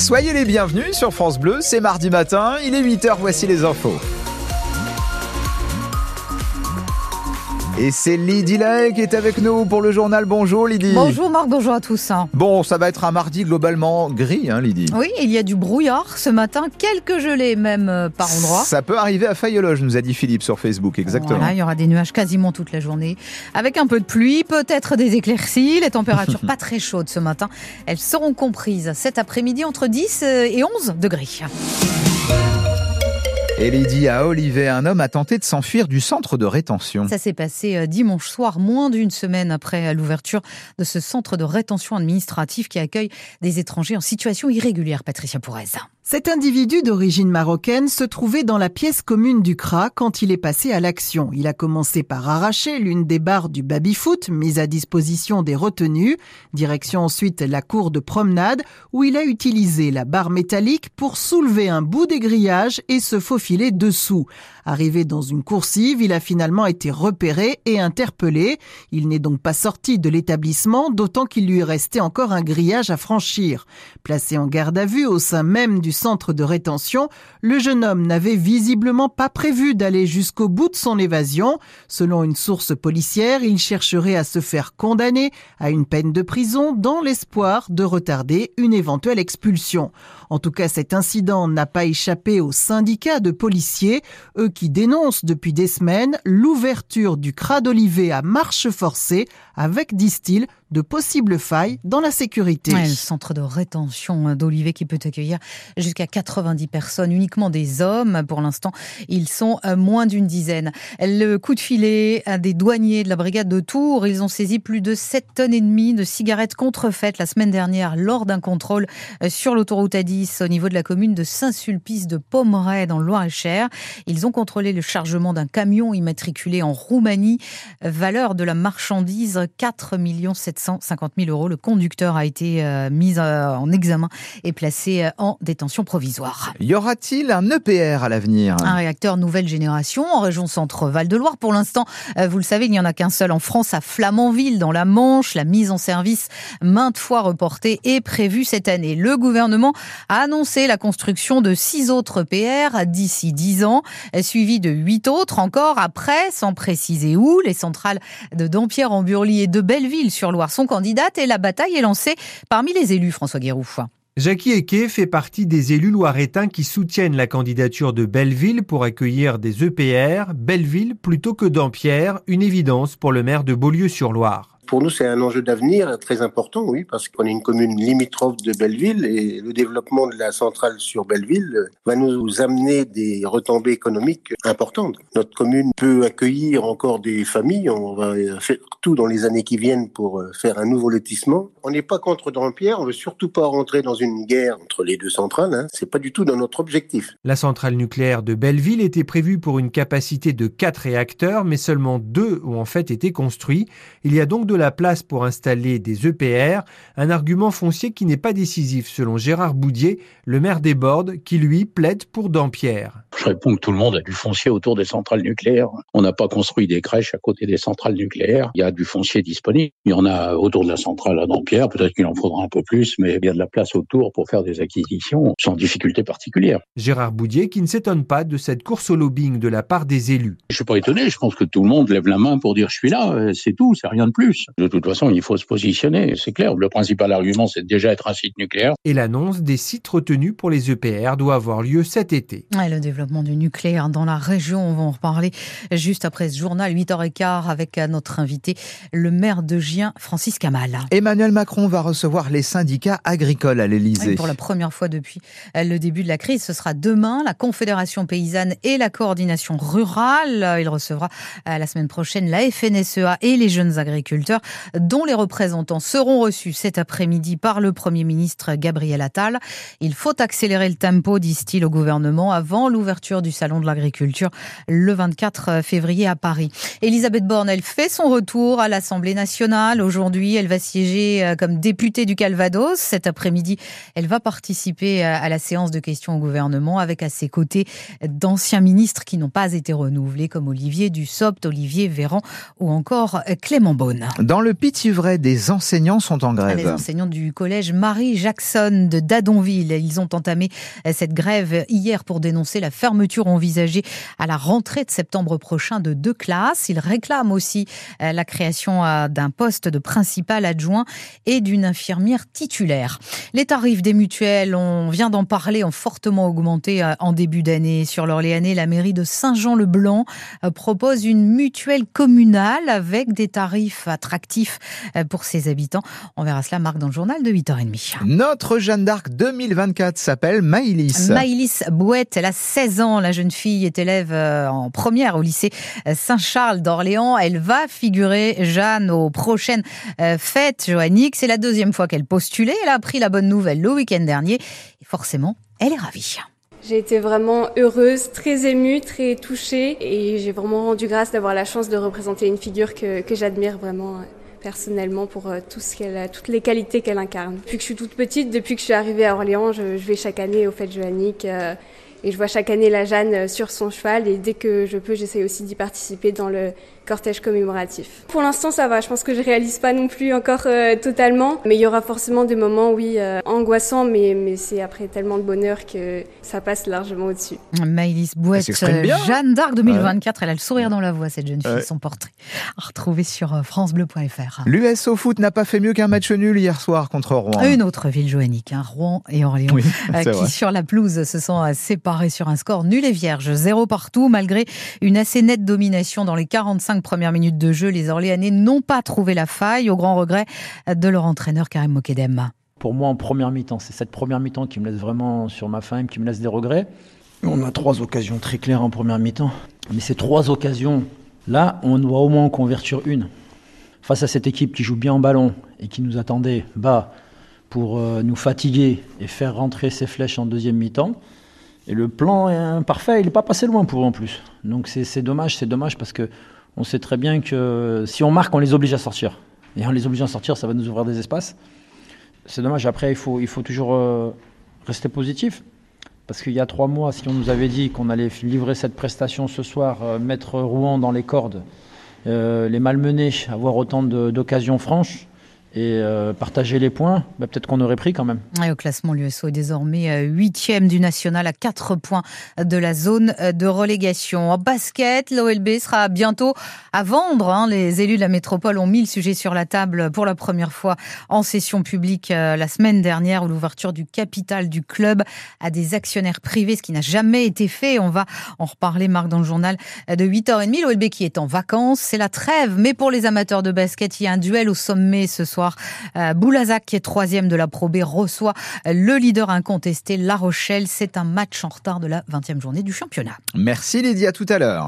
Soyez les bienvenus sur France Bleu, c'est mardi matin, il est 8h, voici les infos. Et c'est Lydie Lay qui est avec nous pour le journal. Bonjour Lydie. Bonjour Marc, bonjour à tous. Bon, ça va être un mardi globalement gris, hein, Lydie. Oui, il y a du brouillard ce matin, quelques gelées même euh, par endroits. Ça peut arriver à Fayologe, nous a dit Philippe sur Facebook, exactement. Voilà, il y aura des nuages quasiment toute la journée, avec un peu de pluie, peut-être des éclaircies. Les températures pas très chaudes ce matin, elles seront comprises cet après-midi entre 10 et 11 degrés. Et Lydie, à Olivet, un homme a tenté de s'enfuir du centre de rétention. Ça s'est passé euh, dimanche soir, moins d'une semaine après l'ouverture de ce centre de rétention administrative qui accueille des étrangers en situation irrégulière, Patricia Pourez. Cet individu d'origine marocaine se trouvait dans la pièce commune du CRA quand il est passé à l'action. Il a commencé par arracher l'une des barres du baby-foot mise à disposition des retenus. Direction ensuite la cour de promenade où il a utilisé la barre métallique pour soulever un bout des grillages et se faufiler dessous. Arrivé dans une coursive, il a finalement été repéré et interpellé. Il n'est donc pas sorti de l'établissement, d'autant qu'il lui restait encore un grillage à franchir. Placé en garde à vue au sein même du centre de rétention, le jeune homme n'avait visiblement pas prévu d'aller jusqu'au bout de son évasion. Selon une source policière, il chercherait à se faire condamner à une peine de prison dans l'espoir de retarder une éventuelle expulsion. En tout cas, cet incident n'a pas échappé aux syndicats de policiers, eux qui dénoncent depuis des semaines l'ouverture du CRA d'Olivet à marche forcée avec, disent-ils, de possibles failles dans la sécurité. le centre de rétention d'Olivet qui peut accueillir jusqu'à 90 personnes, uniquement des hommes. Pour l'instant, ils sont euh, moins d'une dizaine. Le coup de filet des douaniers de la brigade de Tours, ils ont saisi plus de 7 tonnes et demie de cigarettes contrefaites la semaine dernière lors d'un contrôle euh, sur l'autoroute A10 au niveau de la commune de Saint-Sulpice de Pommeraye dans le Loir-et-Cher. Ils ont contrôlé le chargement d'un camion immatriculé en Roumanie. Valeur de la marchandise 4 700 150 000 euros. Le conducteur a été euh, mis euh, en examen et placé euh, en détention provisoire. Y aura-t-il un EPR à l'avenir? Un réacteur nouvelle génération en région centre-Val de Loire. Pour l'instant, vous le savez, il n'y en a qu'un seul en France, à Flamanville, dans la Manche. La mise en service, maintes fois reportée, est prévue cette année. Le gouvernement a annoncé la construction de six autres EPR d'ici dix ans, suivi de huit autres encore après, sans préciser où. Les centrales de Dampierre-en-Burly et de Belleville sur Loire son candidate et la bataille est lancée parmi les élus, François Guéroux. Jackie Eke fait partie des élus loiretains qui soutiennent la candidature de Belleville pour accueillir des EPR, Belleville plutôt que Dampierre, une évidence pour le maire de Beaulieu-sur-Loire. Pour nous, c'est un enjeu d'avenir très important, oui, parce qu'on est une commune limitrophe de Belleville et le développement de la centrale sur Belleville va nous amener des retombées économiques importantes. Notre commune peut accueillir encore des familles. On va faire tout dans les années qui viennent pour faire un nouveau lotissement. On n'est pas contre Dampierre, on veut surtout pas rentrer dans une guerre entre les deux centrales. Hein. C'est pas du tout dans notre objectif. La centrale nucléaire de Belleville était prévue pour une capacité de 4 réacteurs, mais seulement deux ont en fait été construits. Il y a donc de la place pour installer des EPR, un argument foncier qui n'est pas décisif selon Gérard Boudier, le maire des Bordes, qui lui plaide pour Dampierre. Je réponds que tout le monde a du foncier autour des centrales nucléaires. On n'a pas construit des crèches à côté des centrales nucléaires. Il y a du foncier disponible. Il y en a autour de la centrale à Dampierre. Peut-être qu'il en faudra un peu plus, mais il y a de la place autour pour faire des acquisitions sans difficulté particulière. Gérard Boudier qui ne s'étonne pas de cette course au lobbying de la part des élus. Je suis pas étonné. Je pense que tout le monde lève la main pour dire je suis là. C'est tout. C'est rien de plus. De toute façon, il faut se positionner. C'est clair. Le principal argument, c'est déjà être un site nucléaire. Et l'annonce des sites retenus pour les EPR doit avoir lieu cet été. le développement du nucléaire dans la région, on va en reparler juste après ce journal, 8h15, avec notre invité, le maire de Gien, Francis Kamal. Emmanuel Macron va recevoir les syndicats agricoles à l'Elysée. Pour la première fois depuis le début de la crise, ce sera demain la Confédération paysanne et la coordination rurale. Il recevra euh, la semaine prochaine la FNSEA et les jeunes agriculteurs, dont les représentants seront reçus cet après-midi par le Premier ministre Gabriel Attal. Il faut accélérer le tempo, disent-ils au gouvernement, avant l'ouverture du Salon de l'agriculture le 24 février à Paris. Elisabeth Borne, elle fait son retour à l'Assemblée nationale. Aujourd'hui, elle va siéger euh, comme députée du Calvados. Cet après-midi, elle va participer euh, à la séance de questions au gouvernement avec à ses côtés d'anciens ministres qui n'ont pas été renouvelés comme Olivier Dussopt, Olivier Véran ou encore Clément Beaune. Dans le Pithiverais, des enseignants sont en grève. Les enseignants du collège Marie Jackson de Dadonville, ils ont entamé cette grève hier pour dénoncer la fermeture envisagée à la rentrée de septembre prochain de deux classes. Ils réclament aussi euh, la création euh, d'un poste de principal adjoint et d'une infirmière titulaire. Les tarifs des mutuelles, on vient d'en parler, ont fortement augmenté euh, en début d'année. Sur l'Orléanais, la mairie de Saint-Jean-le-Blanc propose une mutuelle communale avec des tarifs attractifs pour ses habitants. On verra cela, Marc, dans le journal de 8h30. Notre Jeanne d'Arc 2024 s'appelle Maïlis. Maïlis Bouette, elle a 16 ans. La jeune fille est élève en première au lycée Saint-Charles d'Orléans. Elle va figurer, Jeanne, aux prochaines fêtes joanniques. C'est la deuxième fois qu'elle postulait. Elle a appris la bonne nouvelle le week-end dernier. Forcément, elle est ravie. J'ai été vraiment heureuse, très émue, très touchée et j'ai vraiment rendu grâce d'avoir la chance de représenter une figure que, j'admire vraiment personnellement pour tout ce qu'elle toutes les qualités qu'elle incarne. Depuis que je suis toute petite, depuis que je suis arrivée à Orléans, je, vais chaque année aux fêtes joanniques. Euh, et je vois chaque année la Jeanne sur son cheval et dès que je peux, j'essaie aussi d'y participer dans le cortège commémoratif. Pour l'instant, ça va. Je pense que je réalise pas non plus encore euh, totalement, mais il y aura forcément des moments, oui, euh, angoissants, mais, mais c'est après tellement de bonheur que ça passe largement au-dessus. Maëlys Bouette, Jeanne d'Arc 2024, elle a le sourire dans la voix, cette jeune fille, ouais. son portrait à retrouver sur euh, francebleu.fr. L'US au foot n'a pas fait mieux qu'un match nul hier soir contre Rouen. Une autre ville joannique, hein, Rouen et Orléans, oui, qui vrai. sur la pelouse se sont séparés sur un score nul et vierge, zéro partout, malgré une assez nette domination dans les 45 premières minutes de jeu. Les Orléanais n'ont pas trouvé la faille, au grand regret de leur entraîneur Karim Mokedem. Pour moi, en première mi-temps, c'est cette première mi-temps qui me laisse vraiment sur ma faim, qui me laisse des regrets. On a trois occasions très claires en première mi-temps. Mais ces trois occasions, là, on doit au moins en convertir une. Face à cette équipe qui joue bien en ballon et qui nous attendait bas pour euh, nous fatiguer et faire rentrer ses flèches en deuxième mi-temps. Et le plan est imparfait, il n'est pas passé loin pour eux en plus. Donc c'est dommage, c'est dommage parce que on sait très bien que si on marque, on les oblige à sortir. Et en les obligeant à sortir, ça va nous ouvrir des espaces. C'est dommage. Après, il faut, toujours euh, rester positif. Parce qu'il y a trois mois, si on nous avait dit qu'on allait livrer cette prestation ce soir, euh, mettre Rouen dans les cordes, euh, les malmener, avoir autant d'occasions franches, et euh, partager les points, bah, peut-être qu'on aurait pris quand même. Et au classement, l'USO est désormais huitième du national à 4 points de la zone de relégation. En basket, l'OLB sera bientôt à vendre. Hein. Les élus de la métropole ont mis le sujet sur la table pour la première fois en session publique euh, la semaine dernière, où l'ouverture du capital du club à des actionnaires privés, ce qui n'a jamais été fait. On va en reparler, Marc, dans le journal de 8h30. L'OLB qui est en vacances, c'est la trêve. Mais pour les amateurs de basket, il y a un duel au sommet ce soir euh, Boulazac, qui est troisième de la Pro B, reçoit le leader incontesté, La Rochelle. C'est un match en retard de la 20e journée du championnat. Merci Lydie, à tout à l'heure.